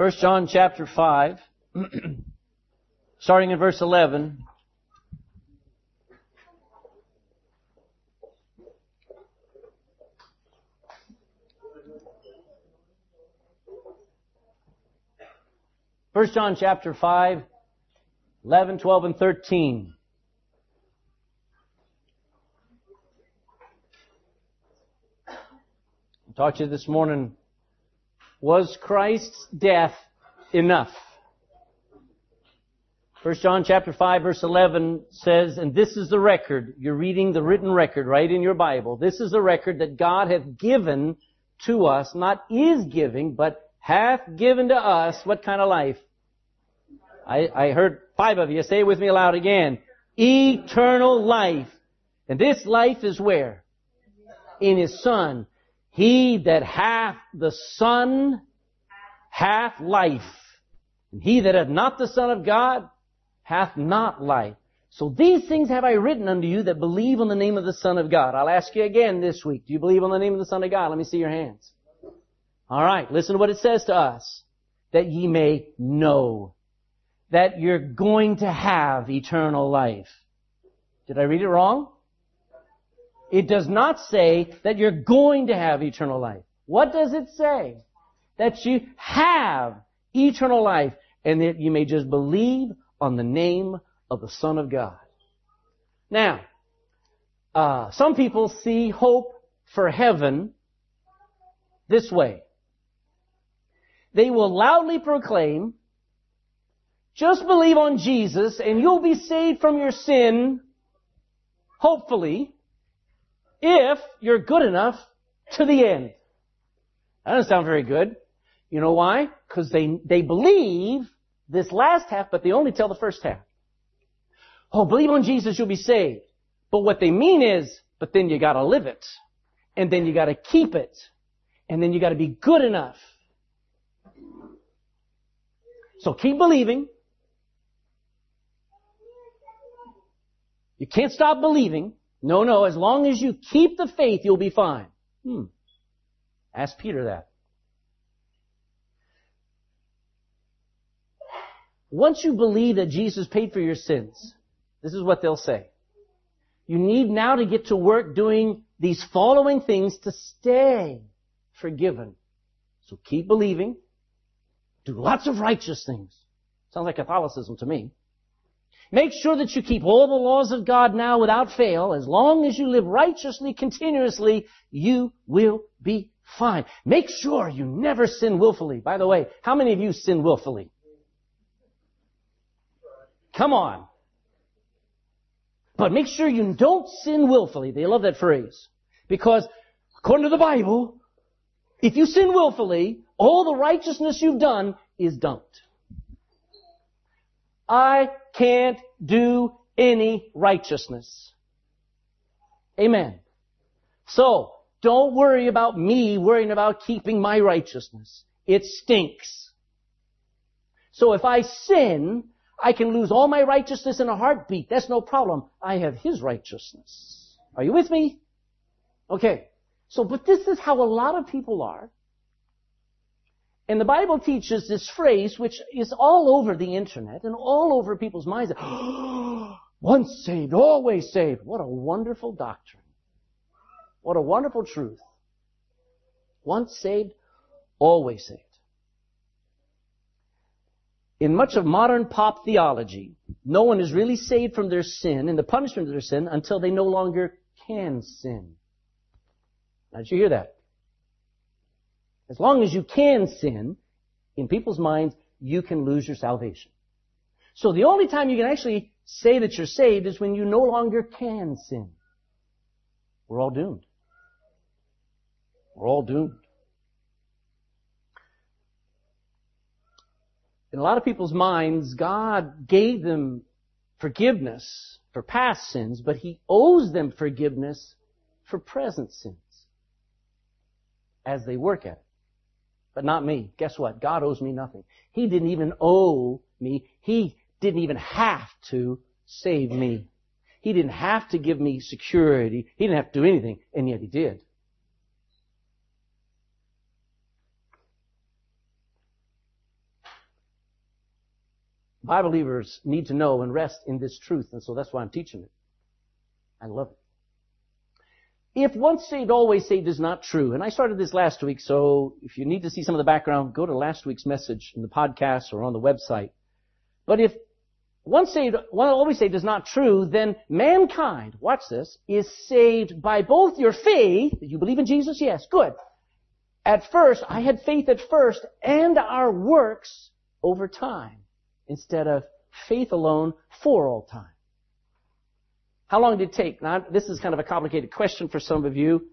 1 John chapter 5, starting in verse 11. First John chapter 5, 11, 12, and 13. I'll talk to you this morning. Was Christ's death enough? First John chapter 5 verse 11 says, and this is the record, you're reading the written record right in your Bible. This is the record that God hath given to us, not is giving, but hath given to us what kind of life? I, I heard five of you say it with me aloud again. Eternal life. And this life is where? In His Son. He that hath the Son hath life. And he that hath not the Son of God hath not life. So these things have I written unto you that believe on the name of the Son of God. I'll ask you again this week. Do you believe on the name of the Son of God? Let me see your hands. Alright, listen to what it says to us. That ye may know that you're going to have eternal life. Did I read it wrong? It does not say that you're going to have eternal life. What does it say? That you have eternal life and that you may just believe on the name of the Son of God. Now, uh, some people see hope for heaven this way. They will loudly proclaim, just believe on Jesus and you'll be saved from your sin, hopefully, if you're good enough to the end. That doesn't sound very good. You know why? Because they, they believe this last half, but they only tell the first half. Oh, believe on Jesus, you'll be saved. But what they mean is, but then you gotta live it. And then you gotta keep it. And then you gotta be good enough. So keep believing. You can't stop believing. No, no, as long as you keep the faith, you'll be fine. Hmm. Ask Peter that. Once you believe that Jesus paid for your sins, this is what they'll say. You need now to get to work doing these following things to stay forgiven. So keep believing. Do lots of righteous things. Sounds like Catholicism to me. Make sure that you keep all the laws of God now without fail. As long as you live righteously continuously, you will be fine. Make sure you never sin willfully. By the way, how many of you sin willfully? Come on. But make sure you don't sin willfully. They love that phrase. Because according to the Bible, if you sin willfully, all the righteousness you've done is dumped. I can't do any righteousness. Amen. So, don't worry about me worrying about keeping my righteousness. It stinks. So if I sin, I can lose all my righteousness in a heartbeat. That's no problem. I have His righteousness. Are you with me? Okay. So, but this is how a lot of people are. And the Bible teaches this phrase, which is all over the internet and all over people's minds. Once saved, always saved. What a wonderful doctrine. What a wonderful truth. Once saved, always saved. In much of modern pop theology, no one is really saved from their sin and the punishment of their sin until they no longer can sin. Now, did you hear that? As long as you can sin, in people's minds, you can lose your salvation. So the only time you can actually say that you're saved is when you no longer can sin. We're all doomed. We're all doomed. In a lot of people's minds, God gave them forgiveness for past sins, but He owes them forgiveness for present sins as they work at it but not me. Guess what? God owes me nothing. He didn't even owe me. He didn't even have to save me. He didn't have to give me security. He didn't have to do anything, and yet He did. Bible believers need to know and rest in this truth, and so that's why I'm teaching it. I love it. If once saved, always saved is not true, and I started this last week, so if you need to see some of the background, go to last week's message in the podcast or on the website. But if once saved, always saved is not true, then mankind, watch this, is saved by both your faith, you believe in Jesus? Yes, good. At first, I had faith at first, and our works over time, instead of faith alone for all time. How long did it take? Now, this is kind of a complicated question for some of you,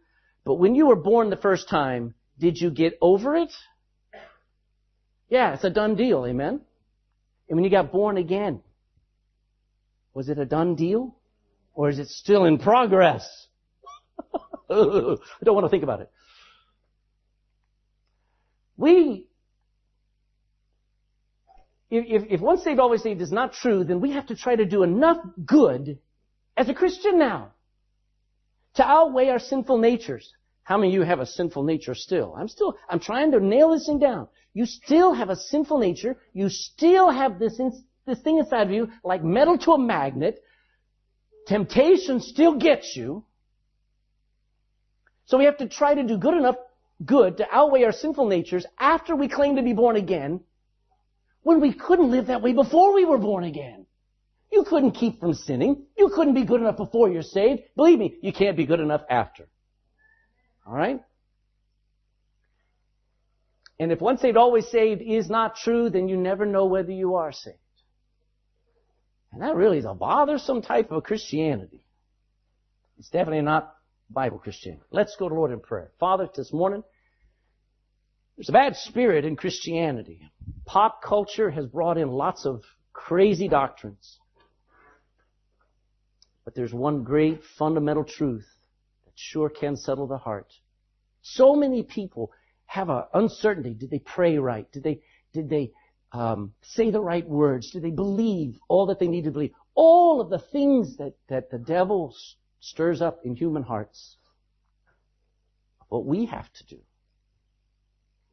but when you were born the first time, did you get over it? Yeah, it's a done deal, amen? And when you got born again, was it a done deal? Or is it still in progress? I don't want to think about it. We, if, if once saved, always saved is not true, then we have to try to do enough good as a Christian now to outweigh our sinful natures. How many of you have a sinful nature still? I'm still, I'm trying to nail this thing down. You still have a sinful nature. You still have this, this thing inside of you like metal to a magnet. Temptation still gets you. So we have to try to do good enough good to outweigh our sinful natures after we claim to be born again when we couldn't live that way before we were born again. You couldn't keep from sinning. You couldn't be good enough before you're saved. Believe me, you can't be good enough after. Alright? And if once saved, always saved is not true, then you never know whether you are saved. And that really is a bothersome type of Christianity. It's definitely not Bible Christianity. Let's go to Lord in prayer. Father, this morning, there's a bad spirit in Christianity. Pop culture has brought in lots of crazy doctrines. But there's one great fundamental truth that sure can settle the heart. So many people have an uncertainty. Did they pray right? Did they, did they um, say the right words? Did they believe all that they need to believe? All of the things that, that the devil stirs up in human hearts. What we have to do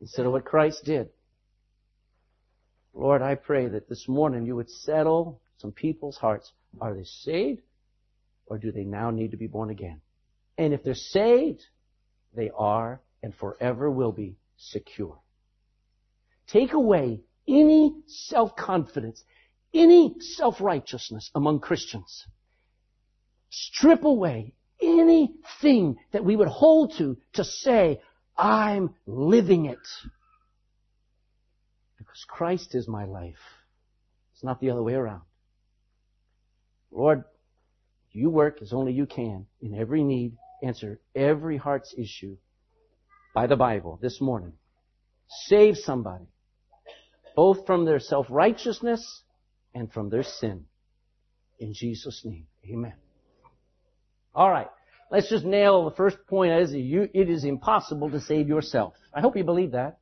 instead of what Christ did. Lord, I pray that this morning you would settle some people's hearts. Are they saved? Or do they now need to be born again? And if they're saved, they are and forever will be secure. Take away any self-confidence, any self-righteousness among Christians. Strip away anything that we would hold to to say, I'm living it. Because Christ is my life. It's not the other way around. Lord, you work as only you can in every need, answer every heart's issue by the Bible this morning. Save somebody, both from their self-righteousness and from their sin. In Jesus' name, amen. Alright, let's just nail the first point as you it is impossible to save yourself. I hope you believe that.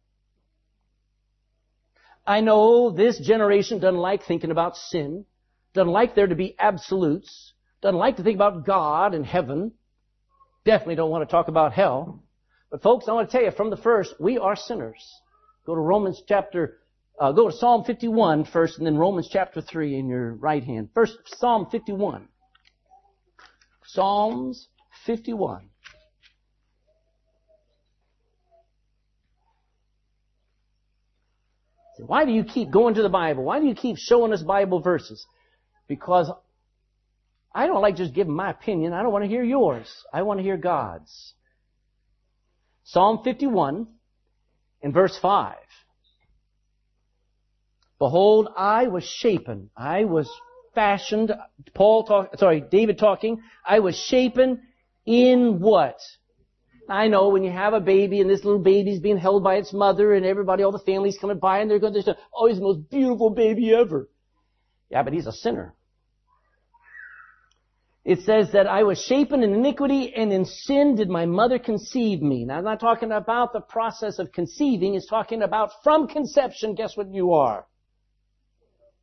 I know this generation doesn't like thinking about sin, doesn't like there to be absolutes, doesn't like to think about God and heaven. Definitely don't want to talk about hell. But folks, I want to tell you from the first, we are sinners. Go to Romans chapter, uh, go to Psalm 51 first and then Romans chapter 3 in your right hand. First, Psalm 51. Psalms 51. Why do you keep going to the Bible? Why do you keep showing us Bible verses? Because I don't like just giving my opinion. I don't want to hear yours. I want to hear God's. Psalm 51 in verse 5. Behold, I was shapen. I was fashioned. Paul talk, sorry, David talking. I was shapen in what? I know when you have a baby and this little baby's being held by its mother and everybody, all the family's coming by and they're going to say, oh, he's the most beautiful baby ever. Yeah, but he's a sinner. It says that I was shapen in iniquity and in sin did my mother conceive me. Now I'm not talking about the process of conceiving, it's talking about from conception, guess what you are?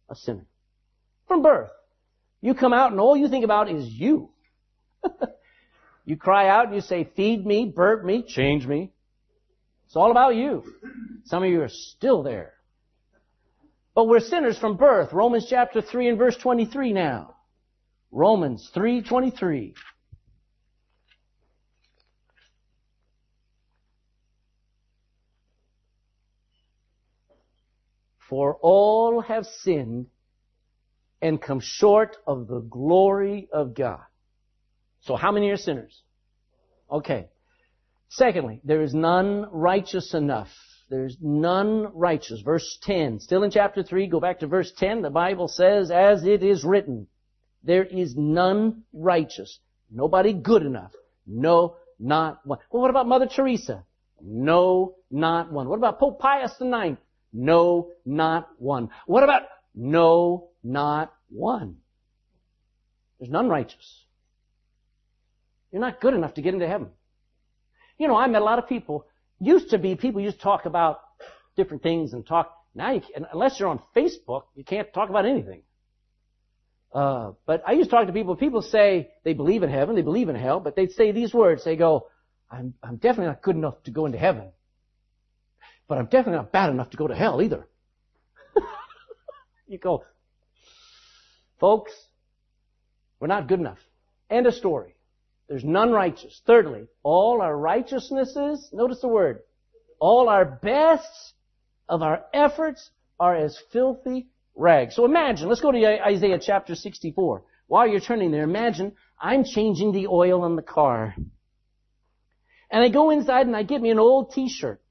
A sinner. From birth. You come out and all you think about is you. you cry out and you say, feed me, burp me, change me. It's all about you. Some of you are still there. But we're sinners from birth. Romans chapter 3 and verse 23 now. Romans 3:23. For all have sinned and come short of the glory of God. So how many are sinners? Okay. Secondly, there is none righteous enough. There's none righteous. Verse 10. Still in chapter 3, go back to verse 10. The Bible says, as it is written, there is none righteous. Nobody good enough. No, not one. Well, what about Mother Teresa? No, not one. What about Pope Pius IX? No, not one. What about no, not one? There's none righteous. You're not good enough to get into heaven. You know, I met a lot of people. Used to be people used to talk about different things and talk. Now, you, unless you're on Facebook, you can't talk about anything. Uh, but I used to talk to people. People say they believe in heaven, they believe in hell, but they'd say these words. They go, "I'm I'm definitely not good enough to go into heaven, but I'm definitely not bad enough to go to hell either." you go, folks, we're not good enough. End of story. There's none righteous. Thirdly, all our righteousnesses, notice the word, all our best of our efforts are as filthy rags. So imagine, let's go to Isaiah chapter 64. While you're turning there, imagine I'm changing the oil in the car. And I go inside and I get me an old t-shirt.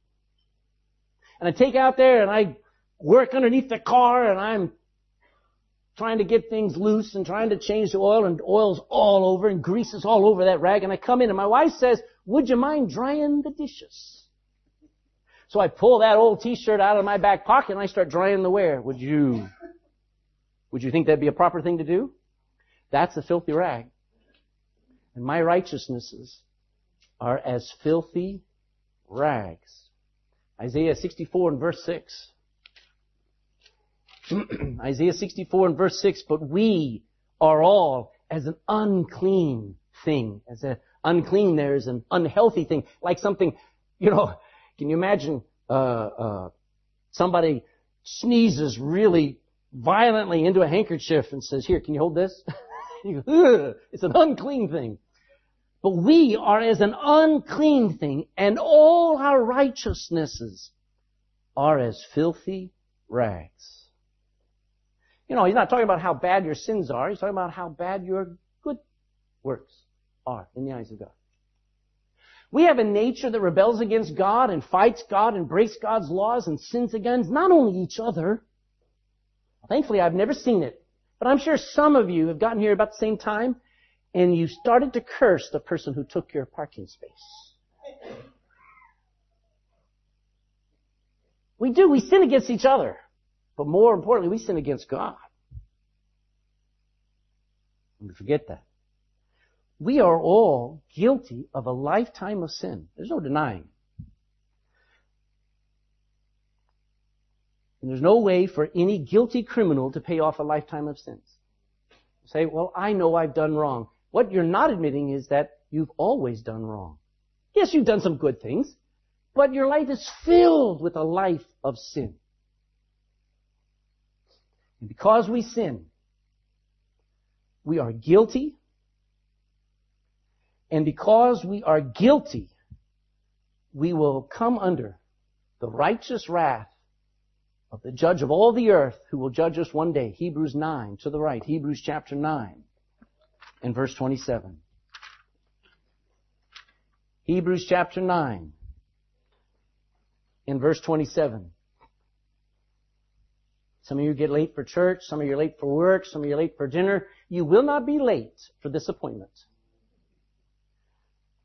And I take out there and I work underneath the car and I'm trying to get things loose and trying to change the oil and oil's all over and grease is all over that rag and I come in and my wife says, would you mind drying the dishes? So I pull that old t-shirt out of my back pocket and I start drying the ware. Would you, would you think that'd be a proper thing to do? That's a filthy rag. And my righteousnesses are as filthy rags. Isaiah 64 and verse 6. Isaiah 64 and verse 6, but we are all as an unclean thing. As an unclean there is an unhealthy thing, like something, you know, can you imagine, uh, uh, somebody sneezes really violently into a handkerchief and says, here, can you hold this? you go, it's an unclean thing. But we are as an unclean thing, and all our righteousnesses are as filthy rags. You know, he's not talking about how bad your sins are. He's talking about how bad your good works are in the eyes of God. We have a nature that rebels against God and fights God and breaks God's laws and sins against not only each other. Thankfully, I've never seen it. But I'm sure some of you have gotten here about the same time and you started to curse the person who took your parking space. We do. We sin against each other. But more importantly, we sin against God. And forget that. We are all guilty of a lifetime of sin. There's no denying. And there's no way for any guilty criminal to pay off a lifetime of sins. say, well, I know I've done wrong. What you're not admitting is that you've always done wrong. Yes, you've done some good things, but your life is filled with a life of sin. And because we sin, we are guilty. And because we are guilty, we will come under the righteous wrath of the judge of all the earth who will judge us one day. Hebrews 9 to the right. Hebrews chapter 9 and verse 27. Hebrews chapter 9 in verse 27. Some of you get late for church. Some of you are late for work. Some of you are late for dinner. You will not be late for this appointment.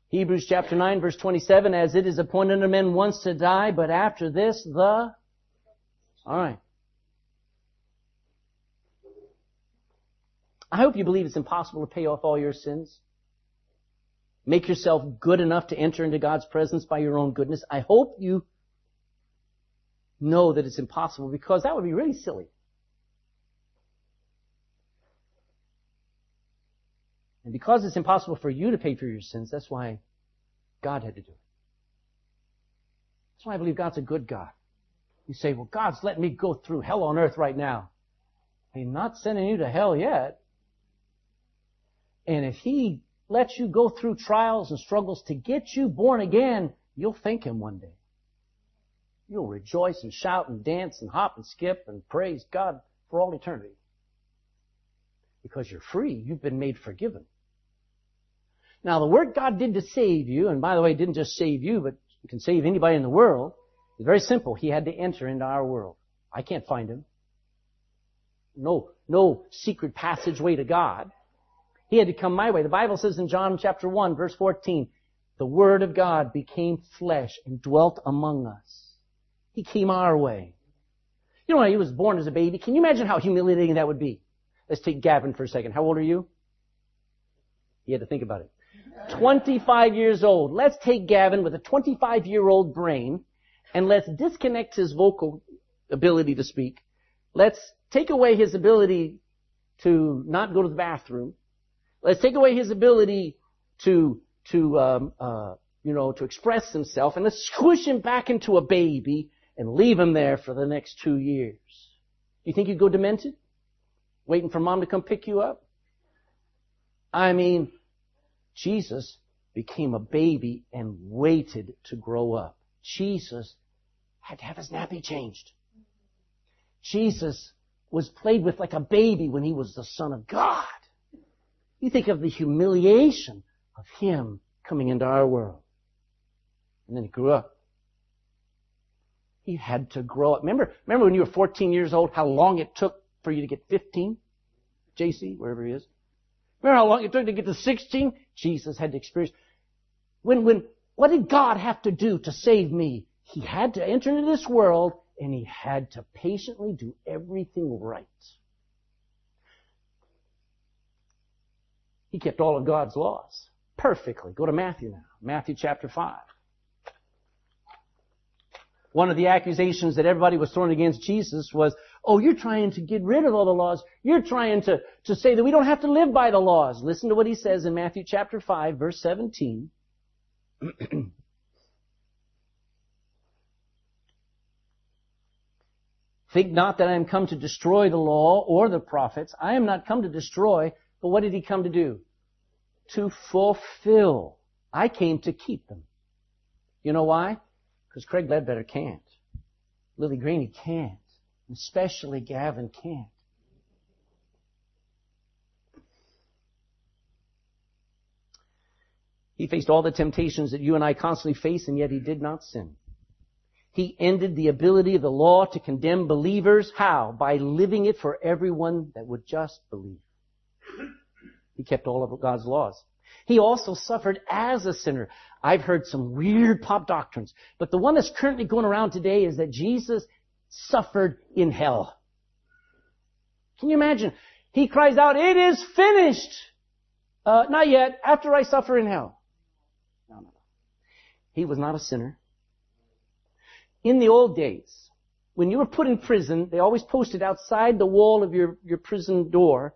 Hebrews chapter 9 verse 27, as it is appointed unto men once to die, but after this the... Alright. I hope you believe it's impossible to pay off all your sins. Make yourself good enough to enter into God's presence by your own goodness. I hope you know that it's impossible because that would be really silly. And because it's impossible for you to pay for your sins, that's why God had to do it. That's why I believe God's a good God. You say, well, God's letting me go through hell on earth right now. He's not sending you to hell yet. And if He lets you go through trials and struggles to get you born again, you'll thank Him one day. You'll rejoice and shout and dance and hop and skip and praise God for all eternity. Because you're free. You've been made forgiven. Now the work God did to save you, and by the way, didn't just save you, but can save anybody in the world, is very simple. He had to enter into our world. I can't find him. No, no secret passageway to God. He had to come my way. The Bible says in John chapter 1 verse 14, the Word of God became flesh and dwelt among us. He came our way. You know, when he was born as a baby, can you imagine how humiliating that would be? Let's take Gavin for a second. How old are you? He had to think about it. 25 years old. Let's take Gavin with a 25 year old brain and let's disconnect his vocal ability to speak. Let's take away his ability to not go to the bathroom. Let's take away his ability to, to, um, uh, you know, to express himself and let's squish him back into a baby and leave him there for the next two years. You think you'd go demented? Waiting for mom to come pick you up? I mean, Jesus became a baby and waited to grow up. Jesus had to have his nappy changed. Jesus was played with like a baby when he was the son of God. You think of the humiliation of him coming into our world. And then he grew up. He had to grow up. Remember, remember when you were 14 years old, how long it took for you to get 15? JC, wherever he is. Remember how long it took to get to 16? Jesus had to experience. When, when, what did God have to do to save me? He had to enter into this world and he had to patiently do everything right. He kept all of God's laws perfectly. Go to Matthew now. Matthew chapter 5. One of the accusations that everybody was throwing against Jesus was, oh, you're trying to get rid of all the laws. You're trying to, to say that we don't have to live by the laws. Listen to what he says in Matthew chapter 5, verse 17. Think not that I am come to destroy the law or the prophets. I am not come to destroy, but what did he come to do? To fulfill. I came to keep them. You know why? Because Craig Ledbetter can't. Lily Greeny can't. Especially Gavin can't. He faced all the temptations that you and I constantly face, and yet he did not sin. He ended the ability of the law to condemn believers. How? By living it for everyone that would just believe. He kept all of God's laws. He also suffered as a sinner. I've heard some weird pop doctrines, but the one that's currently going around today is that Jesus suffered in hell. Can you imagine? He cries out, it is finished! Uh, not yet, after I suffer in hell. No, no, no. He was not a sinner. In the old days, when you were put in prison, they always posted outside the wall of your, your prison door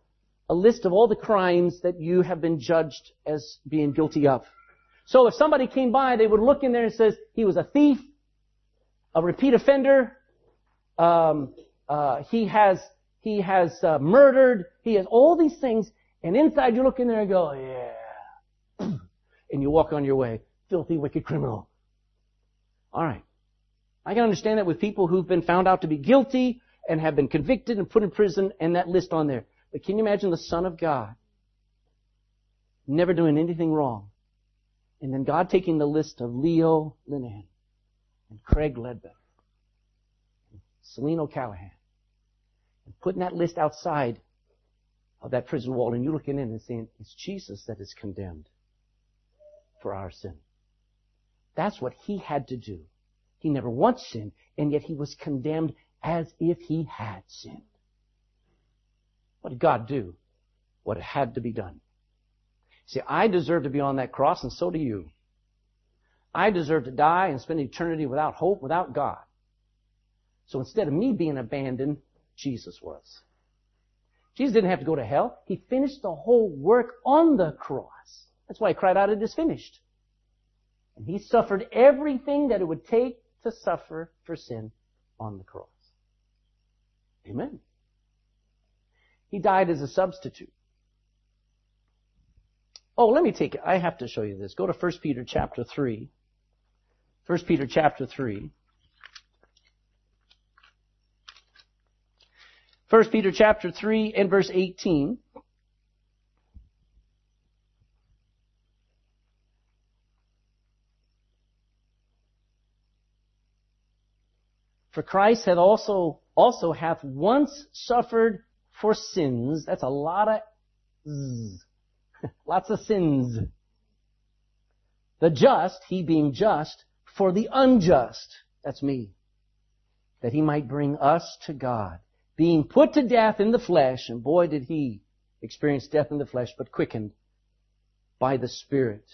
a list of all the crimes that you have been judged as being guilty of. So if somebody came by, they would look in there and says he was a thief, a repeat offender, um, uh, he has he has uh, murdered, he has all these things, and inside you look in there and go, yeah, and you walk on your way, filthy, wicked criminal. All right. I can understand that with people who've been found out to be guilty and have been convicted and put in prison and that list on there. But can you imagine the Son of God never doing anything wrong? And then God taking the list of Leo Linehan and Craig Ledbetter and Celine O'Callahan and putting that list outside of that prison wall and you looking in and saying, it's Jesus that is condemned for our sin. That's what he had to do. He never once sinned, and yet he was condemned as if he had sinned. What did God do? What had to be done. See, I deserve to be on that cross, and so do you. I deserve to die and spend eternity without hope, without God. So instead of me being abandoned, Jesus was. Jesus didn't have to go to hell. He finished the whole work on the cross. That's why he cried out, it is finished. And he suffered everything that it would take to suffer for sin. on the cross. Amen. He died as a substitute. Oh, let me take it. I have to show you this. Go to 1 Peter chapter 3. 1 Peter chapter 3. 1 Peter chapter 3 and verse 18. For Christ hath also, also hath once suffered for sins. That's a lot of zzz. Lots of sins. The just, he being just, for the unjust. That's me. That he might bring us to God. Being put to death in the flesh, and boy did he experience death in the flesh, but quickened by the Spirit.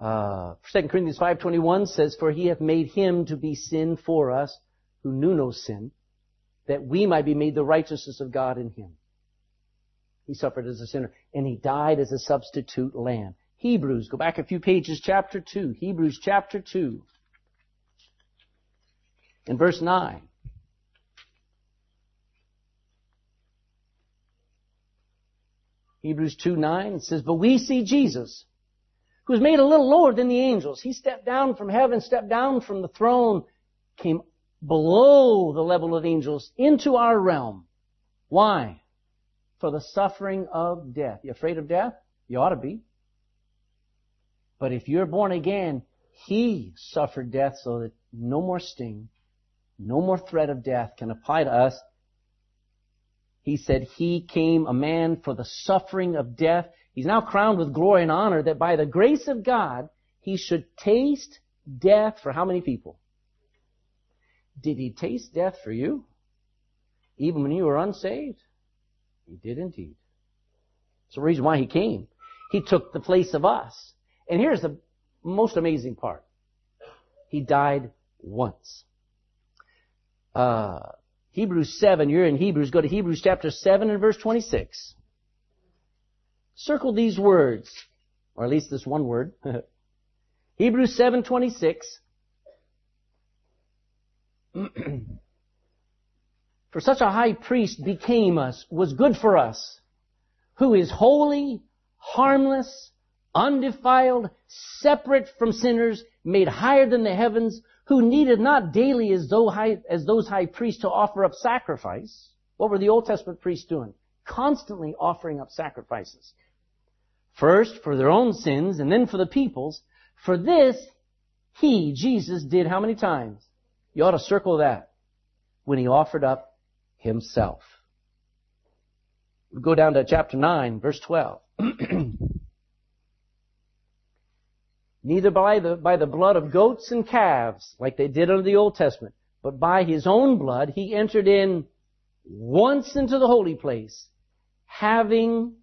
Uh, 2 Corinthians 5.21 says, For he hath made him to be sin for us, who knew no sin, that we might be made the righteousness of God in him. He suffered as a sinner, and he died as a substitute lamb. Hebrews, go back a few pages, chapter 2. Hebrews chapter 2. In verse 9. Hebrews 2 9 says, But we see Jesus, who was made a little lower than the angels. He stepped down from heaven, stepped down from the throne, came below the level of angels into our realm. Why? For the suffering of death. You afraid of death? You ought to be. But if you're born again, He suffered death so that no more sting, no more threat of death can apply to us. He said He came a man for the suffering of death. He's now crowned with glory and honor that by the grace of God, He should taste death for how many people? Did he taste death for you? Even when you were unsaved? He did indeed. It's the reason why he came. He took the place of us. And here's the most amazing part. He died once. Uh, Hebrews 7, you're in Hebrews, go to Hebrews chapter 7 and verse 26. Circle these words, or at least this one word. Hebrews 7:26 for such a high priest became us, was good for us, who is holy, harmless, undefiled, separate from sinners, made higher than the heavens, who needed not daily as, those high priests to offer up sacrifice. What were the Old Testament priests doing? Constantly offering up sacrifices. First for their own sins and then for the people's. For this, He, Jesus, did how many times? You ought to circle that. When he offered up himself. we go down to chapter 9, verse 12. Neither by the, by the blood of goats and calves, like they did under the Old Testament, but by his own blood he entered in once into the holy place, having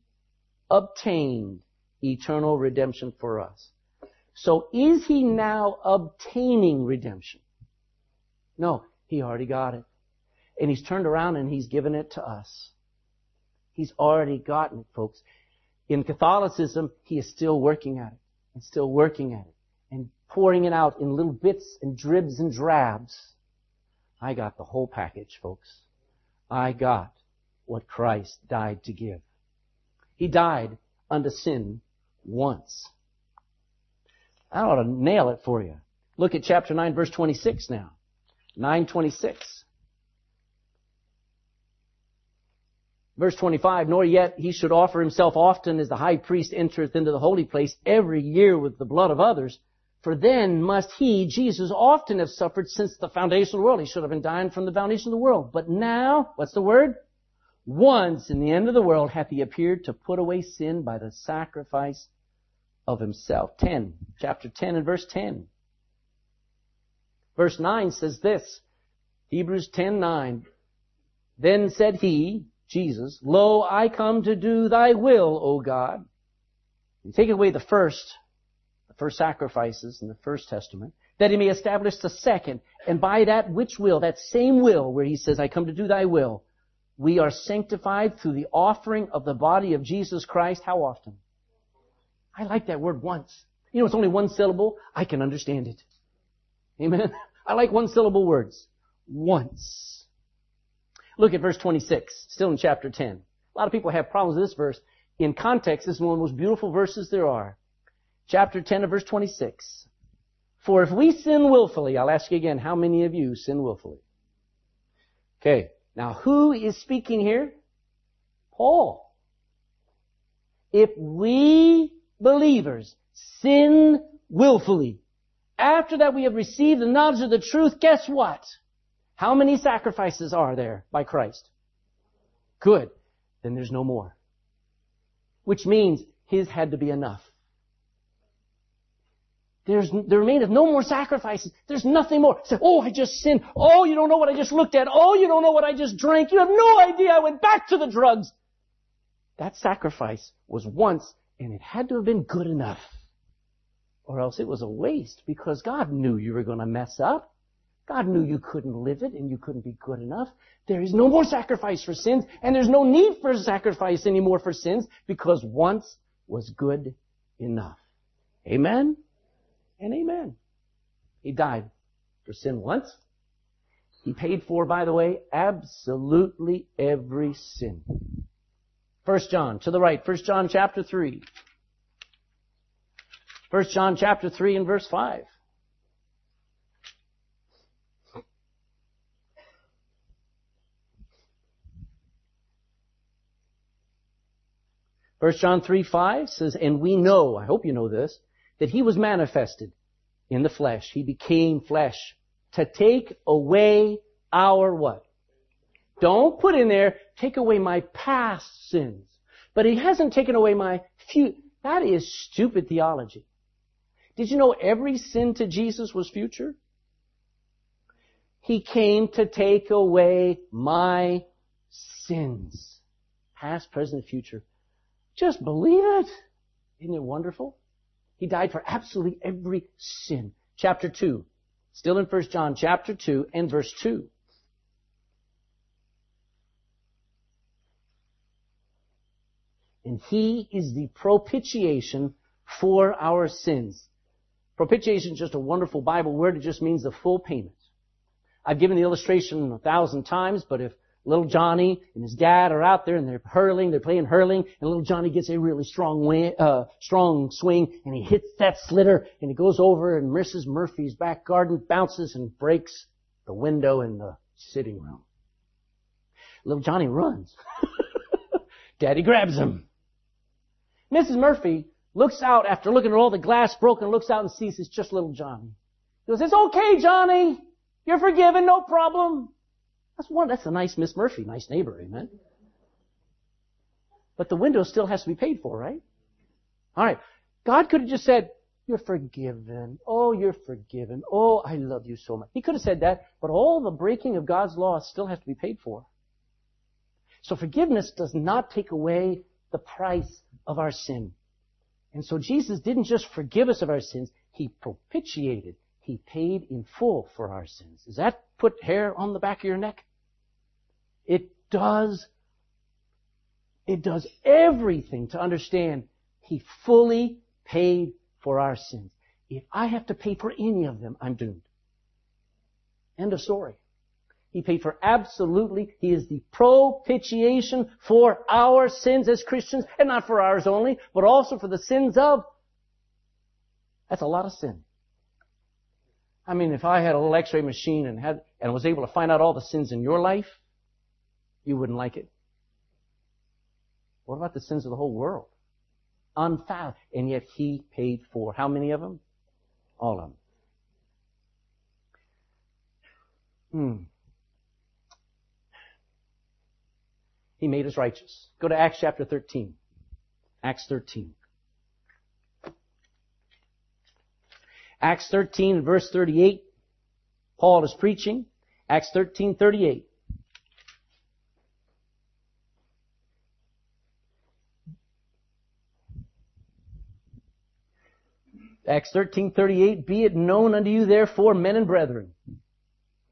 obtained eternal redemption for us. So is he now obtaining redemption? No, he already got it. And he's turned around and he's given it to us. He's already gotten it, folks. In Catholicism, he is still working at it and still working at it and pouring it out in little bits and dribs and drabs. I got the whole package, folks. I got what Christ died to give. He died unto sin once. I ought to nail it for you. Look at chapter 9 verse 26 now. 926. Verse 25, nor yet he should offer himself often as the high priest entereth into the holy place every year with the blood of others. For then must he, Jesus, often have suffered since the foundation of the world. He should have been dying from the foundation of the world. But now, what's the word? Once in the end of the world hath he appeared to put away sin by the sacrifice of himself. 10, chapter 10 and verse 10. Verse 9 says this, Hebrews 10:9. Then said he, Jesus, Lo, I come to do thy will, O God. And take away the first, the first sacrifices in the first testament, that he may establish the second, and by that which will, that same will, where he says, I come to do thy will, we are sanctified through the offering of the body of Jesus Christ. How often? I like that word once. You know, it's only one syllable. I can understand it. Amen. I like one syllable words. Once. Look at verse 26, still in chapter 10. A lot of people have problems with this verse. In context, this is one of the most beautiful verses there are. Chapter 10 of verse 26. For if we sin willfully, I'll ask you again, how many of you sin willfully? Okay. Now who is speaking here? Paul. If we believers sin willfully, after that we have received the knowledge of the truth, guess what? How many sacrifices are there by Christ? Good. Then there's no more. Which means His had to be enough. There's, there remaineth no more sacrifices. There's nothing more. Say, oh, I just sinned. Oh, you don't know what I just looked at. Oh, you don't know what I just drank. You have no idea. I went back to the drugs. That sacrifice was once and it had to have been good enough. Or else it was a waste because God knew you were going to mess up. God knew you couldn't live it and you couldn't be good enough. There is no more sacrifice for sins and there's no need for sacrifice anymore for sins because once was good enough. Amen? And amen. He died for sin once. He paid for, by the way, absolutely every sin. First John, to the right, First John chapter 3. First John chapter 3 and verse 5. First John 3, 5 says, and we know, I hope you know this, that he was manifested in the flesh. He became flesh to take away our what? Don't put in there, take away my past sins. But he hasn't taken away my future. That is stupid theology. Did you know every sin to Jesus was future? He came to take away my sins. Past, present, future. Just believe it. Isn't it wonderful? He died for absolutely every sin. Chapter 2. Still in 1 John chapter 2 and verse 2. And He is the propitiation for our sins. Propitiation is just a wonderful Bible word. It just means the full payment. I've given the illustration a thousand times, but if little Johnny and his dad are out there and they're hurling, they're playing hurling, and little Johnny gets a really strong uh, strong swing and he hits that sliotar and it goes over and Mrs. Murphy's back garden bounces and breaks the window in the sitting room. Little Johnny runs. Daddy grabs him. Mrs. Murphy looks out after looking at all the glass broken, looks out and sees it's just little Johnny. He goes, it's okay, Johnny. You're forgiven, no problem. That's one, that's a nice Miss Murphy, nice neighbor, amen? But the window still has to be paid for, right? Alright. God could have just said, you're forgiven. Oh, you're forgiven. Oh, I love you so much. He could have said that, but all the breaking of God's law still has to be paid for. So forgiveness does not take away the price of our sin. And so Jesus didn't just forgive us of our sins, He propitiated. He paid in full for our sins. Does that put hair on the back of your neck? It does, it does everything to understand He fully paid for our sins. If I have to pay for any of them, I'm doomed. End of story. He paid for absolutely, He is the propitiation for our sins as Christians, and not for ours only, but also for the sins of, that's a lot of sin. I mean, if I had a little x-ray machine and had, and was able to find out all the sins in your life, you wouldn't like it. What about the sins of the whole world? Unfound. And yet he paid for how many of them? All of them. Hmm. He made us righteous. Go to Acts chapter 13. Acts 13. Acts 13 verse 38. Paul is preaching. Acts 13, 38. Acts 13:38 Be it known unto you therefore men and brethren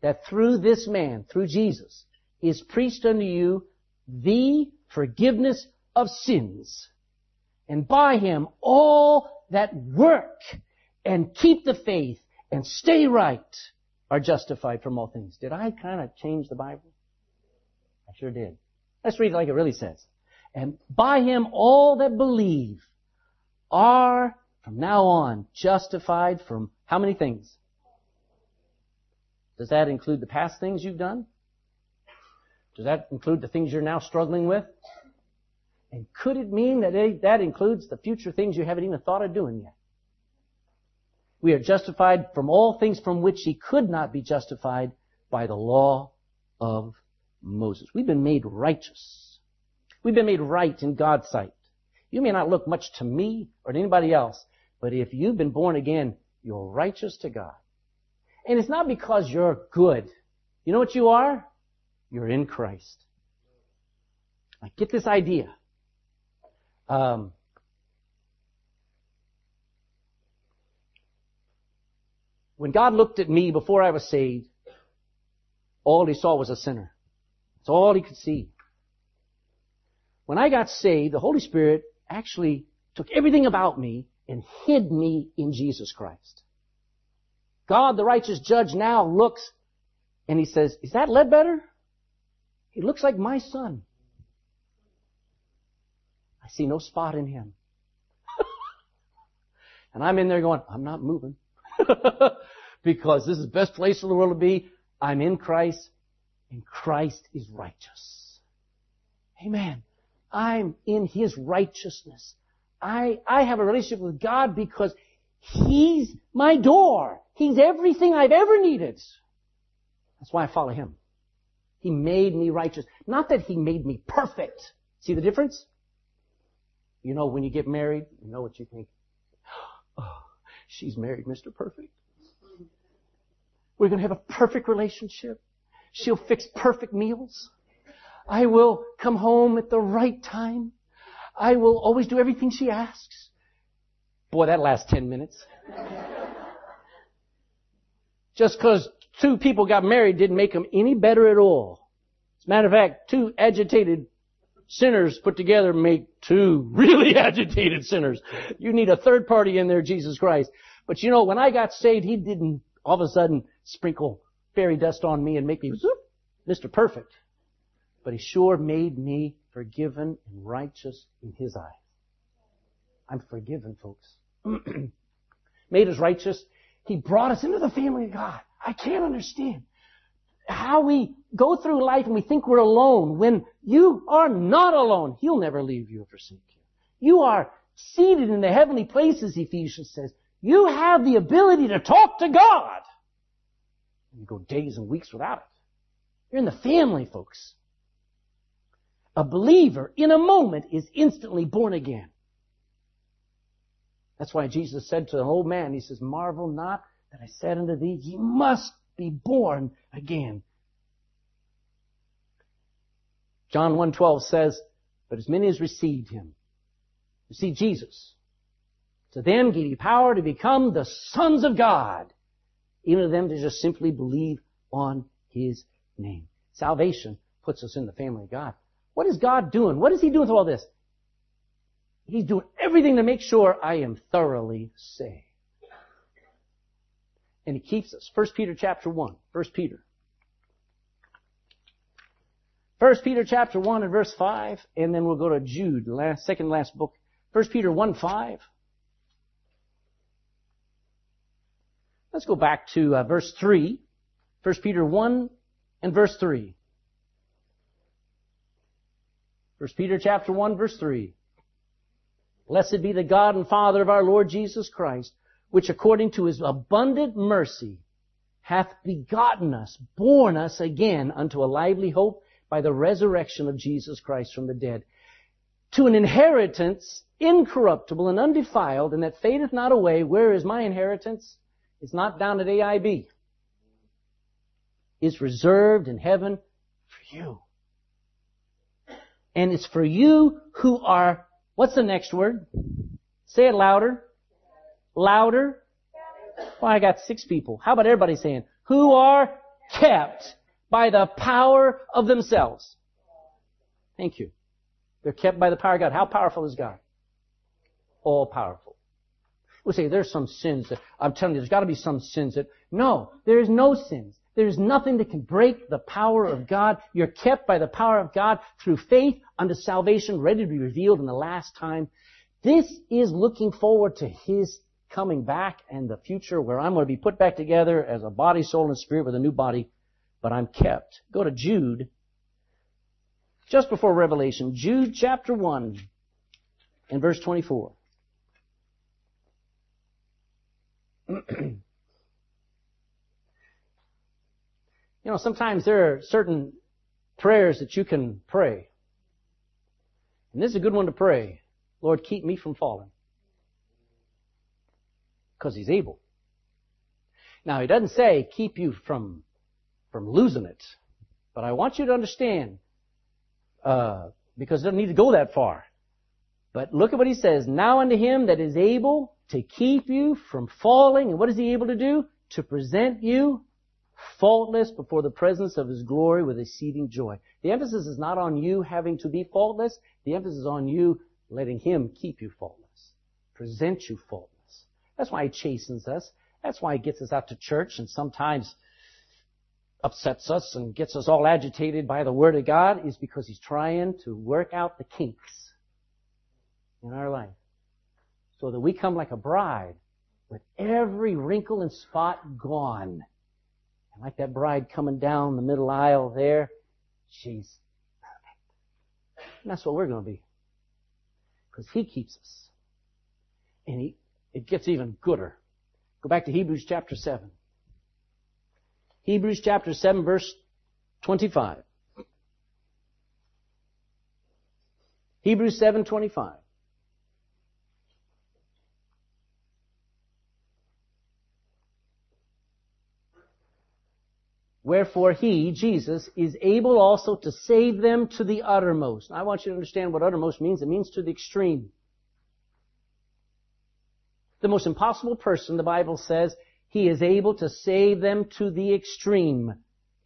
that through this man through Jesus is preached unto you the forgiveness of sins and by him all that work and keep the faith and stay right are justified from all things. Did I kind of change the Bible? I sure did. Let's read it like it really says. And by him all that believe are from now on justified from how many things? Does that include the past things you've done? Does that include the things you're now struggling with? And could it mean that it, that includes the future things you haven't even thought of doing yet? We are justified from all things from which he could not be justified by the law of Moses. We've been made righteous. We've been made right in God's sight. You may not look much to me or to anybody else, but if you've been born again, you're righteous to God. And it's not because you're good. You know what you are? You're in Christ. Now get this idea. Um, when God looked at me before I was saved, all he saw was a sinner. That's all he could see. When I got saved, the Holy Spirit actually took everything about me and hid me in Jesus Christ. God, the righteous judge, now looks and he says, is that Ledbetter? He looks like my son. I see no spot in him. and I'm in there going, I'm not moving. because this is the best place in the world to be. I'm in Christ and Christ is righteous. Amen. I'm in His righteousness. I, I have a relationship with God because He's my door. He's everything I've ever needed. That's why I follow Him. He made me righteous. Not that He made me perfect. See the difference? You know, when you get married, you know what you think. Oh, she's married Mr. Perfect. We're going to have a perfect relationship. She'll fix perfect meals. I will come home at the right time. I will always do everything she asks. Boy, that lasts 10 minutes. Just because two people got married didn't make them any better at all. As a matter of fact, two agitated sinners put together make two really agitated sinners. You need a third party in there, Jesus Christ. But you know, when I got saved, He didn't all of a sudden sprinkle fairy dust on me and make me Mr. Perfect. But He sure made me forgiven and righteous in His eyes. I'm forgiven, folks. made us righteous. He brought us into the family of God. I can't understand how we go through life and we think we're alone when you are not alone. He'll never leave you or forsake you. You are seated in the heavenly places, Ephesians says. You have the ability to talk to God. You go days and weeks without it. You're in the family, folks. A believer in a moment is instantly born again. That's why Jesus said to the old man, He says, Marvel not that I said unto thee, ye must be born again. John 1.12 says, But as many as received him, received Jesus, to them gave he power to become the sons of God, even to them to just simply believe on his name. Salvation puts us in the family of God. What is God doing? What is he doing with all this? He's doing everything to make sure I am thoroughly saved and he keeps us. 1 Peter chapter 1. 1 Peter. 1 Peter chapter 1 and verse 5, and then we'll go to Jude, the last, second last book. 1 Peter 1 5. Let's go back to uh, verse 3. 1 Peter 1 and verse 3. 1 Peter chapter 1 verse 3. Blessed be the God and Father of our Lord Jesus Christ, which according to his abundant mercy hath begotten us, born us again unto a lively hope by the resurrection of Jesus Christ from the dead, to an inheritance incorruptible and undefiled, and that fadeth not away. Where is my inheritance? It's not down at AIB. It's reserved in heaven for you. And it's for you who are, what's the next word? Say it louder. Louder? Well, I got six people. How about everybody saying, who are kept by the power of themselves? Thank you. They're kept by the power of God. How powerful is God? All powerful. We say there's some sins that, I'm telling you, there's got to be some sins that No, there is no sins. There is nothing that can break the power of God. You're kept by the power of God through faith unto salvation, ready to be revealed in the last time. This is looking forward to His coming back and the future where I'm going to be put back together as a body, soul, and spirit with a new body, but I'm kept. Go to Jude, just before Revelation, Jude chapter 1 and verse 24. You know, sometimes there are certain prayers that you can pray. And this is a good one to pray. Lord, keep me from falling. Because He's able. Now, He doesn't say keep you from, from losing it. But I want you to understand, uh, because it doesn't need to go that far. But look at what He says. Now unto Him that is able to keep you from falling. And what is He able to do? To present you faultless before the presence of His glory with exceeding joy. The emphasis is not on you having to be faultless. The emphasis is on you letting Him keep you faultless. Present you faultless. That's why He chastens us. That's why He gets us out to church and sometimes upsets us and gets us all agitated by the Word of God is because He's trying to work out the kinks in our life. So that we come like a bride with every wrinkle and spot gone and like that bride coming down the middle aisle there, she's perfect. And that's what we're going to be. Because He keeps us. And he, it gets even gooder. Go back to Hebrews chapter 7. Hebrews chapter 7 verse 25. Hebrews 7:25. Wherefore he, Jesus, is able also to save them to the uttermost. I want you to understand what uttermost means. It means to the extreme. The most impossible person, the Bible says, he is able to save them to the extreme,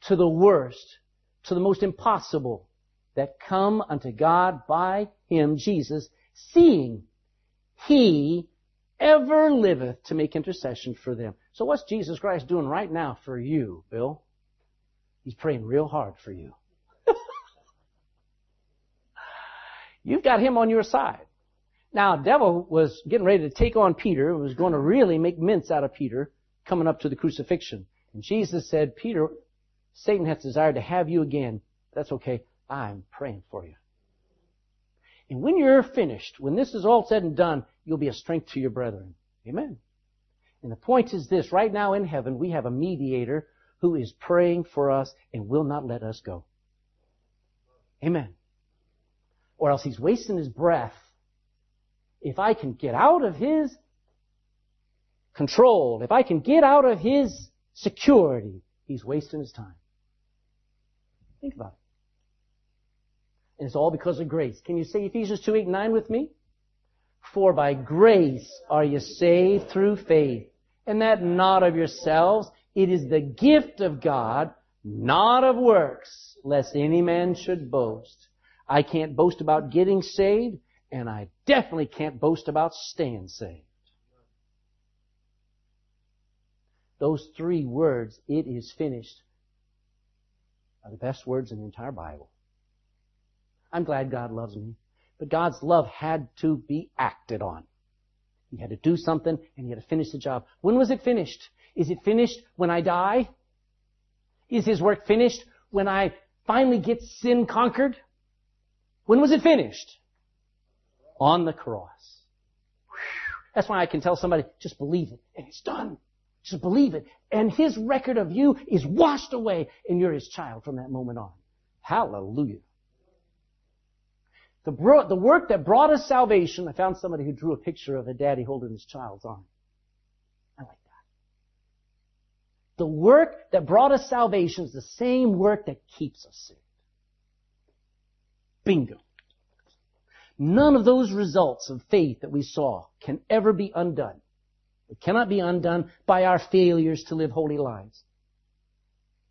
to the worst, to the most impossible that come unto God by him, Jesus, seeing he ever liveth to make intercession for them. So what's Jesus Christ doing right now for you, Bill? He's praying real hard for you. You've got him on your side. Now, devil was getting ready to take on Peter, was going to really make mince out of Peter coming up to the crucifixion. And Jesus said, Peter, Satan has desired to have you again. That's okay. I'm praying for you. And when you're finished, when this is all said and done, you'll be a strength to your brethren. Amen. And the point is this, right now in heaven, we have a mediator who is praying for us and will not let us go. Amen. Or else he's wasting his breath. If I can get out of his control, if I can get out of his security, he's wasting his time. Think about it. And it's all because of grace. Can you say Ephesians 2, 8, 9 with me? For by grace are you saved through faith, and that not of yourselves. It is the gift of God, not of works, lest any man should boast. I can't boast about getting saved, and I definitely can't boast about staying saved. Those three words, it is finished, are the best words in the entire Bible. I'm glad God loves me, but God's love had to be acted on. He had to do something and he had to finish the job. When was it finished? Is it finished when I die? Is His work finished when I finally get sin conquered? When was it finished? On the cross. That's why I can tell somebody, just believe it, and it's done. Just believe it. And His record of you is washed away, and you're His child from that moment on. Hallelujah. The, bro- the work that brought us salvation, I found somebody who drew a picture of a daddy holding his child's arm. The work that brought us salvation is the same work that keeps us saved. Bingo. None of those results of faith that we saw can ever be undone. It cannot be undone by our failures to live holy lives.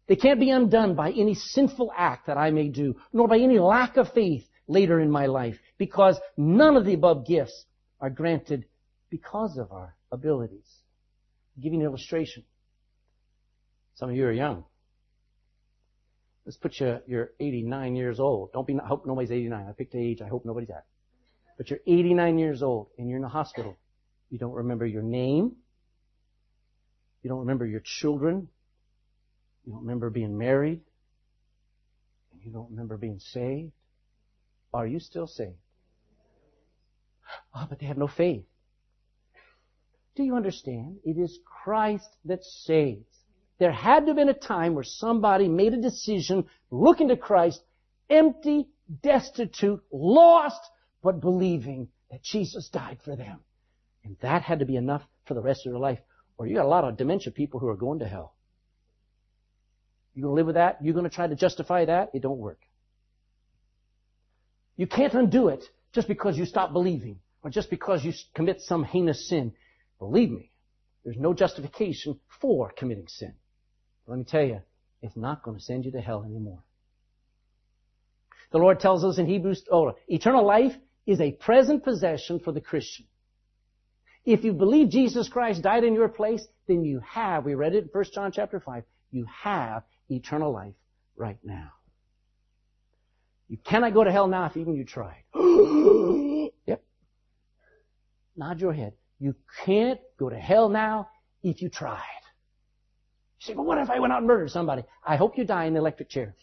They can't be undone by any sinful act that I may do, nor by any lack of faith later in my life, because none of the above gifts are granted because of our abilities. I'll give you an illustration. Some of you are young. Let's put you, you're 89 years old. Don't be, I hope nobody's 89. I picked the age. I hope nobody's that. But you're 89 years old and you're in the hospital. You don't remember your name. You don't remember your children. You don't remember being married. And you don't remember being saved. Are you still saved? Oh, but they have no faith. Do you understand? It is Christ that saves. There had to have been a time where somebody made a decision, looking to Christ, empty, destitute, lost, but believing that Jesus died for them. And that had to be enough for the rest of their life. Or you got a lot of dementia people who are going to hell. You gonna live with that? You gonna try to justify that? It don't work. You can't undo it just because you stop believing or just because you commit some heinous sin. Believe me, there's no justification for committing sin. Let me tell you, it's not going to send you to hell anymore. The Lord tells us in Hebrews, oh, eternal life is a present possession for the Christian. If you believe Jesus Christ died in your place, then you have, we read it in 1 John chapter 5, you have eternal life right now. You cannot go to hell now if even you tried. yep. Nod your head. You can't go to hell now if you tried. You say, but what if I went out and murdered somebody? I hope you die in the electric chair.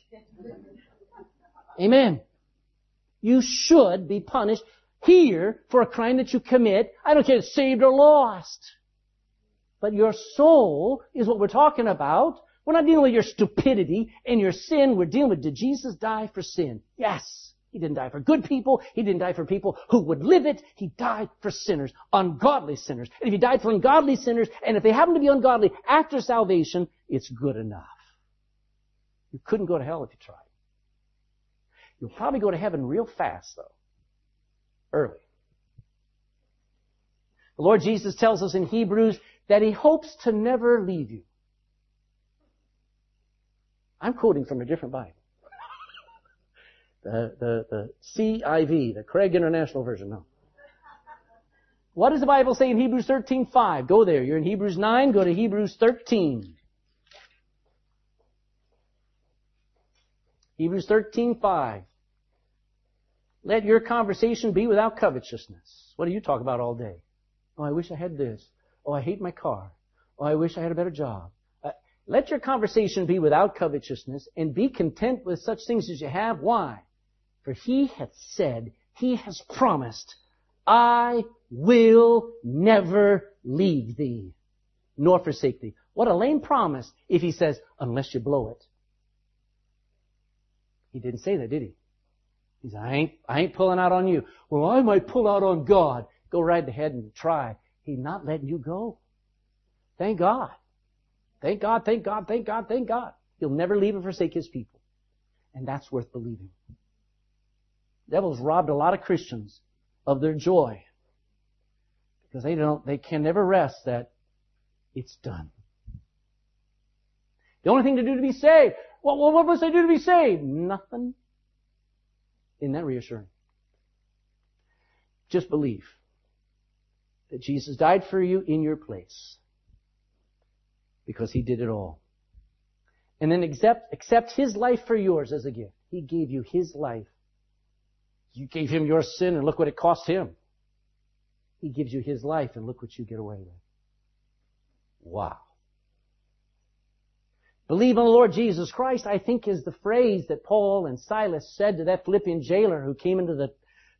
Amen. You should be punished here for a crime that you commit. I don't care if it's saved or lost. But your soul is what we're talking about. We're not dealing with your stupidity and your sin. We're dealing with did Jesus die for sin? Yes. He didn't die for good people. He didn't die for people who would live it. He died for sinners, ungodly sinners. And if he died for ungodly sinners, and if they happen to be ungodly after salvation, it's good enough. You couldn't go to hell if you tried. You'll probably go to heaven real fast, though. Early. The Lord Jesus tells us in Hebrews that He hopes to never leave you. I'm quoting from a different Bible the, the, the CIV, the Craig International Version. No. What does the Bible say in Hebrews 13:5? Go there. You're in Hebrews 9, go to Hebrews 13. Hebrews 13:5. Let your conversation be without covetousness. What do you talk about all day? Oh, I wish I had this. Oh, I hate my car. Oh, I wish I had a better job. Uh, let your conversation be without covetousness and be content with such things as you have. Why? For he hath said, he has promised, I will never leave thee, nor forsake thee. What a lame promise if he says, unless you blow it. He didn't say that, did he? He said, I ain't, I ain't pulling out on you. Well, I might pull out on God. Go right ahead and try. He's not letting you go. Thank God. Thank God, thank God, thank God, thank God. He'll never leave and forsake his people. And that's worth believing. Devil's robbed a lot of Christians of their joy because they don't, they can never rest that it's done. The only thing to do to be saved, well, what must I do to be saved? Nothing. Isn't that reassuring? Just believe that Jesus died for you in your place because he did it all. And then accept, accept his life for yours as a gift. He gave you his life you gave him your sin and look what it cost him. He gives you his life and look what you get away with. Wow. Believe on the Lord Jesus Christ, I think is the phrase that Paul and Silas said to that Philippian jailer who came into the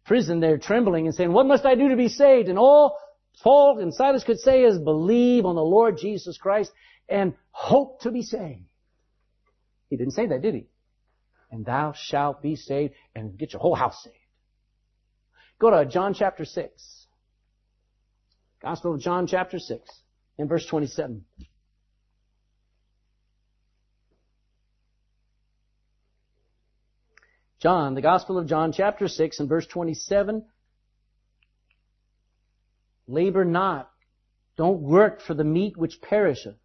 prison there trembling and saying, what must I do to be saved? And all Paul and Silas could say is believe on the Lord Jesus Christ and hope to be saved. He didn't say that, did he? And thou shalt be saved and get your whole house saved. Go to John chapter 6. Gospel of John chapter 6 and verse 27. John, the Gospel of John chapter 6 and verse 27. Labor not. Don't work for the meat which perisheth.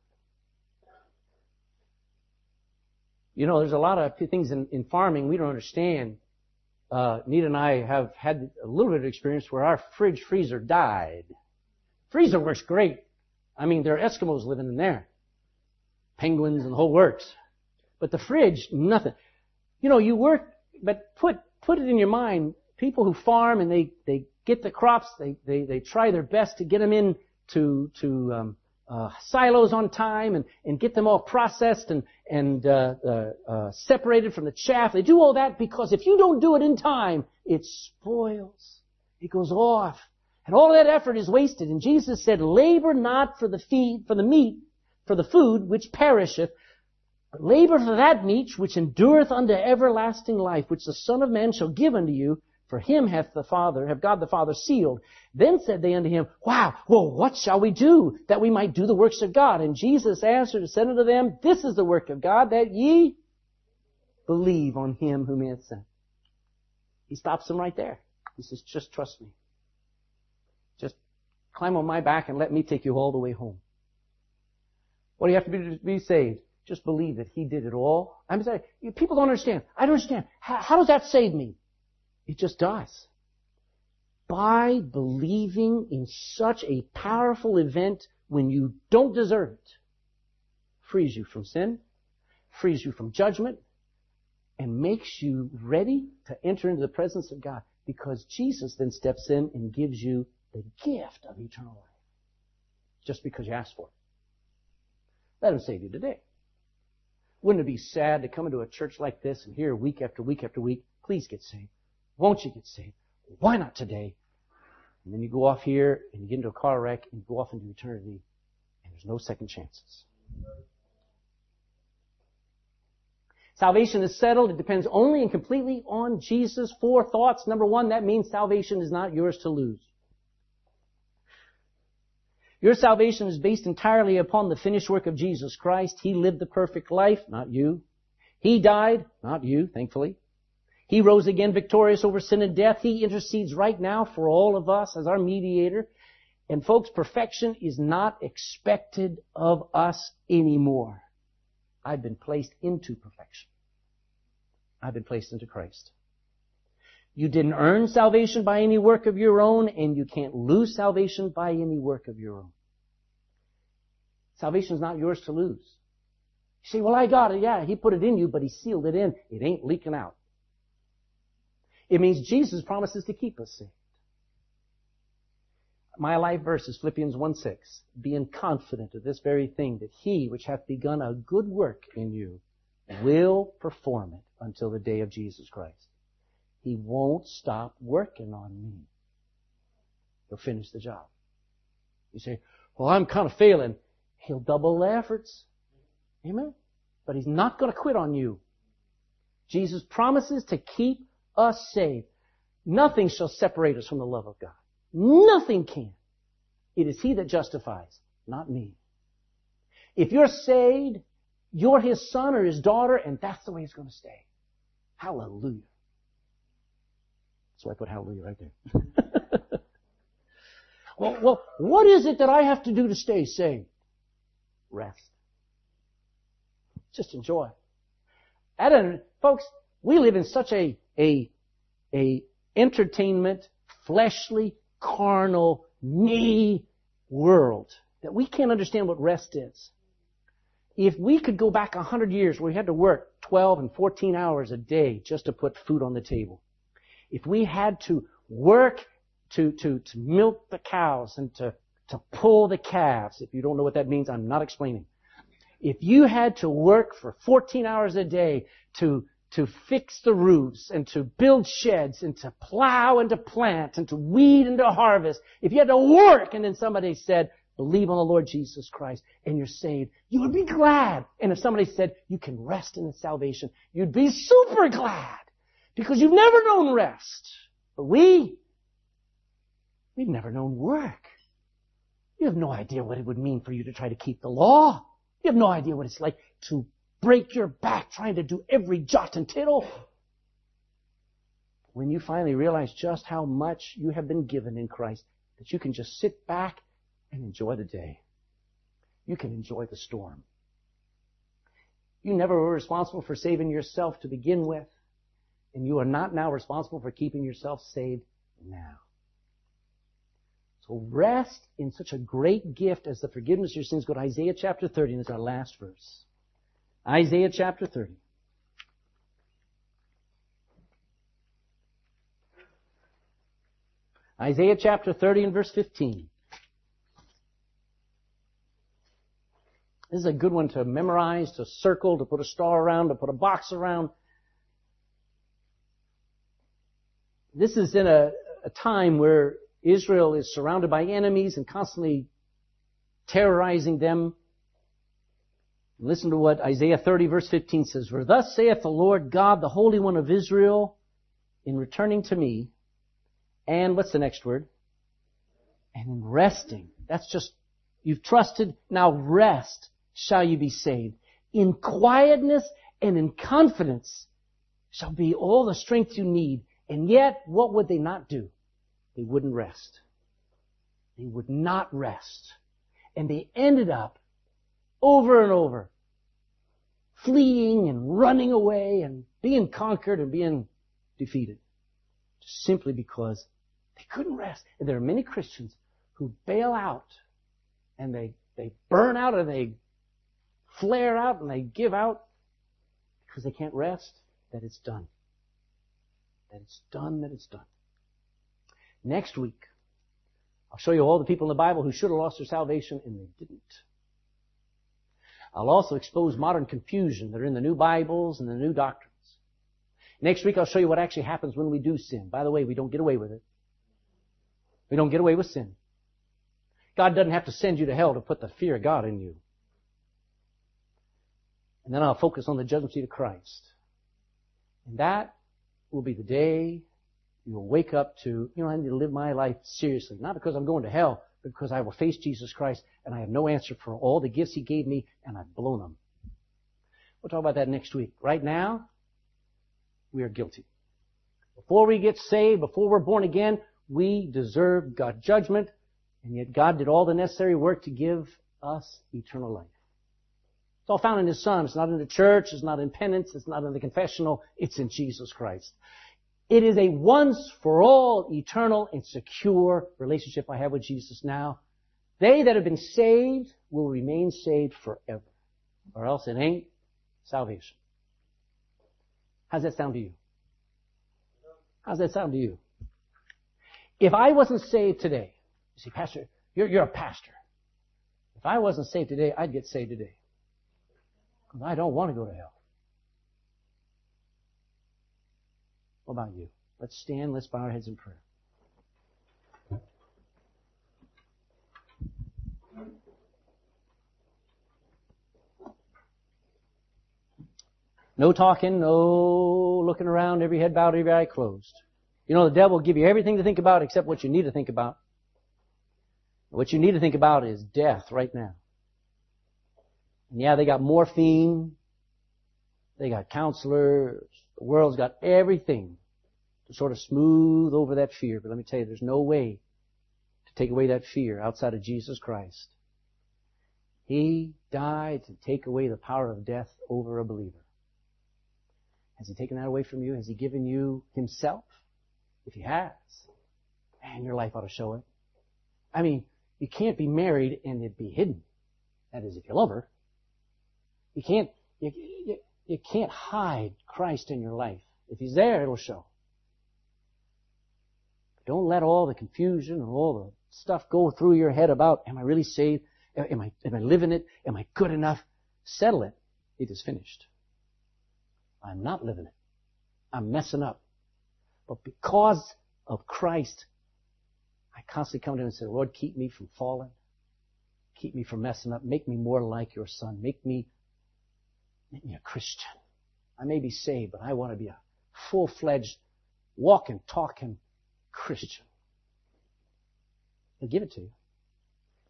You know, there's a lot of things in, in farming we don't understand uh, Nita and I have had a little bit of experience where our fridge freezer died. Freezer works great. I mean, there are Eskimos living in there. penguins and the whole works. But the fridge, nothing. You know, you work, but put, put it in your mind, people who farm and they, they get the crops, they, they, they try their best to get them in to, to, um, uh, silos on time and, and get them all processed and, and uh, uh, uh, separated from the chaff. They do all that because if you don't do it in time, it spoils. It goes off. And all that effort is wasted. And Jesus said, labor not for the feed, for the meat, for the food which perisheth, but labor for that meat which endureth unto everlasting life, which the Son of Man shall give unto you, for him hath the Father, have God the Father sealed. Then said they unto him, Wow, well, what shall we do that we might do the works of God? And Jesus answered and said unto them, This is the work of God, that ye believe on him whom he hath sent. He stops them right there. He says, just trust me. Just climb on my back and let me take you all the way home. What do you have to be to be saved? Just believe that he did it all. I'm sorry, people don't understand. I don't understand. How, how does that save me? It just does. By believing in such a powerful event when you don't deserve it, frees you from sin, frees you from judgment, and makes you ready to enter into the presence of God because Jesus then steps in and gives you the gift of eternal life just because you asked for it. Let him save you today. Wouldn't it be sad to come into a church like this and hear week after week after week, please get saved. Won't you get saved? Why not today? And then you go off here and you get into a car wreck and you go off into eternity and there's no second chances. Salvation is settled. It depends only and completely on Jesus. Four thoughts. Number one, that means salvation is not yours to lose. Your salvation is based entirely upon the finished work of Jesus Christ. He lived the perfect life, not you. He died, not you, thankfully. He rose again victorious over sin and death. He intercedes right now for all of us as our mediator. And folks, perfection is not expected of us anymore. I've been placed into perfection. I've been placed into Christ. You didn't earn salvation by any work of your own, and you can't lose salvation by any work of your own. Salvation is not yours to lose. You say, well, I got it. Yeah, He put it in you, but He sealed it in. It ain't leaking out. It means Jesus promises to keep us saved. My life verse is Philippians 1 6. Being confident of this very thing, that he which hath begun a good work in you will perform it until the day of Jesus Christ. He won't stop working on me. He'll finish the job. You say, well, I'm kind of failing. He'll double the efforts. Amen. But he's not going to quit on you. Jesus promises to keep us saved. Nothing shall separate us from the love of God. Nothing can. It is He that justifies, not me. If you're saved, you're His son or His daughter, and that's the way it's going to stay. Hallelujah. So I put hallelujah right there. well, well, what is it that I have to do to stay saved? Rest. Just enjoy. And folks, we live in such a a, a entertainment, fleshly, carnal, me world that we can't understand what rest is. If we could go back a hundred years where we had to work 12 and 14 hours a day just to put food on the table, if we had to work to, to, to milk the cows and to, to pull the calves, if you don't know what that means, I'm not explaining. If you had to work for 14 hours a day to, to fix the roofs and to build sheds and to plow and to plant and to weed and to harvest, if you had to work and then somebody said, believe on the Lord Jesus Christ and you're saved, you would be glad. And if somebody said, you can rest in salvation, you'd be super glad because you've never known rest. But we, we've never known work. You have no idea what it would mean for you to try to keep the law. You have no idea what it's like to break your back trying to do every jot and tittle. When you finally realize just how much you have been given in Christ, that you can just sit back and enjoy the day. You can enjoy the storm. You never were responsible for saving yourself to begin with, and you are not now responsible for keeping yourself saved now. So rest in such a great gift as the forgiveness of your sins. Go to Isaiah chapter 30, and it's our last verse. Isaiah chapter 30. Isaiah chapter 30 and verse 15. This is a good one to memorize, to circle, to put a star around, to put a box around. This is in a, a time where Israel is surrounded by enemies and constantly terrorizing them. Listen to what Isaiah 30 verse 15 says. For thus saith the Lord God, the Holy One of Israel, in returning to me, and what's the next word? And in resting. That's just, you've trusted, now rest shall you be saved. In quietness and in confidence shall be all the strength you need. And yet, what would they not do? They wouldn't rest. They would not rest. And they ended up over and over fleeing and running away and being conquered and being defeated. Simply because they couldn't rest. And there are many Christians who bail out and they, they burn out and they flare out and they give out because they can't rest that it's done. That it's done, that it's done. Next week, I'll show you all the people in the Bible who should have lost their salvation and they didn't. I'll also expose modern confusion that are in the new Bibles and the new doctrines. Next week I'll show you what actually happens when we do sin. By the way, we don't get away with it. We don't get away with sin. God doesn't have to send you to hell to put the fear of God in you. And then I'll focus on the judgment seat of Christ. And that will be the day you will wake up to, you know, I need to live my life seriously. Not because I'm going to hell, because I will face Jesus Christ and I have no answer for all the gifts He gave me and I've blown them. We'll talk about that next week. Right now, we are guilty. Before we get saved, before we're born again, we deserve God's judgment, and yet God did all the necessary work to give us eternal life. It's all found in His Son. It's not in the church. It's not in penance. It's not in the confessional. It's in Jesus Christ. It is a once for all eternal and secure relationship I have with Jesus now. They that have been saved will remain saved forever. Or else it ain't salvation. How's that sound to you? How's that sound to you? If I wasn't saved today, you see, Pastor, you're, you're a pastor. If I wasn't saved today, I'd get saved today. I don't want to go to hell. What about you? Let's stand, let's bow our heads in prayer. No talking, no looking around, every head bowed, every eye closed. You know, the devil will give you everything to think about except what you need to think about. What you need to think about is death right now. And yeah, they got morphine. They got counselors. The world's got everything to sort of smooth over that fear. But let me tell you, there's no way to take away that fear outside of Jesus Christ. He died to take away the power of death over a believer. Has He taken that away from you? Has He given you Himself? If He has, man, your life ought to show it. I mean, you can't be married and it be hidden. That is, if you love her. You can't, you, you, you can't hide Christ in your life. If He's there, it'll show. Don't let all the confusion and all the stuff go through your head about, am I really saved? Am I, am I living it? Am I good enough? Settle it. It is finished. I'm not living it. I'm messing up. But because of Christ, I constantly come to Him and say, Lord, keep me from falling. Keep me from messing up. Make me more like your Son. Make me Make me a Christian. I may be saved, but I want to be a full-fledged, walking, talking Christian. He'll give it to you.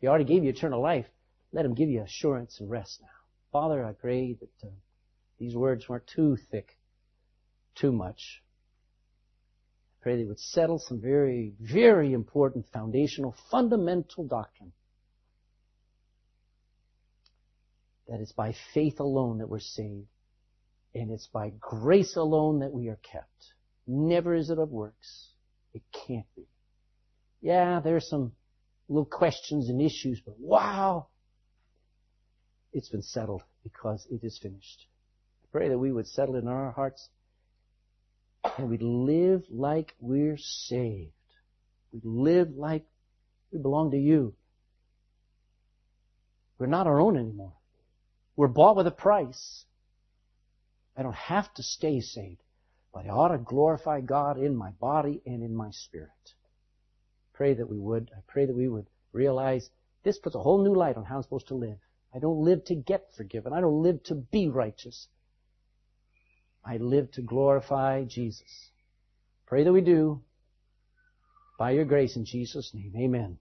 He already gave you eternal life. Let him give you assurance and rest now. Father, I pray that uh, these words weren't too thick, too much. I pray they would settle some very, very important foundational, fundamental doctrine that it's by faith alone that we're saved. And it's by grace alone that we are kept. Never is it of works. It can't be. Yeah, there's some little questions and issues, but wow, it's been settled. because it is finished. I pray that we would settle in our hearts and we'd live like we're saved. We'd live like we belong to you. We're not our own anymore. We're bought with a price. I don't have to stay saved, but I ought to glorify God in my body and in my spirit. Pray that we would. I pray that we would realize this puts a whole new light on how I'm supposed to live. I don't live to get forgiven. I don't live to be righteous. I live to glorify Jesus. Pray that we do. By your grace in Jesus' name. Amen.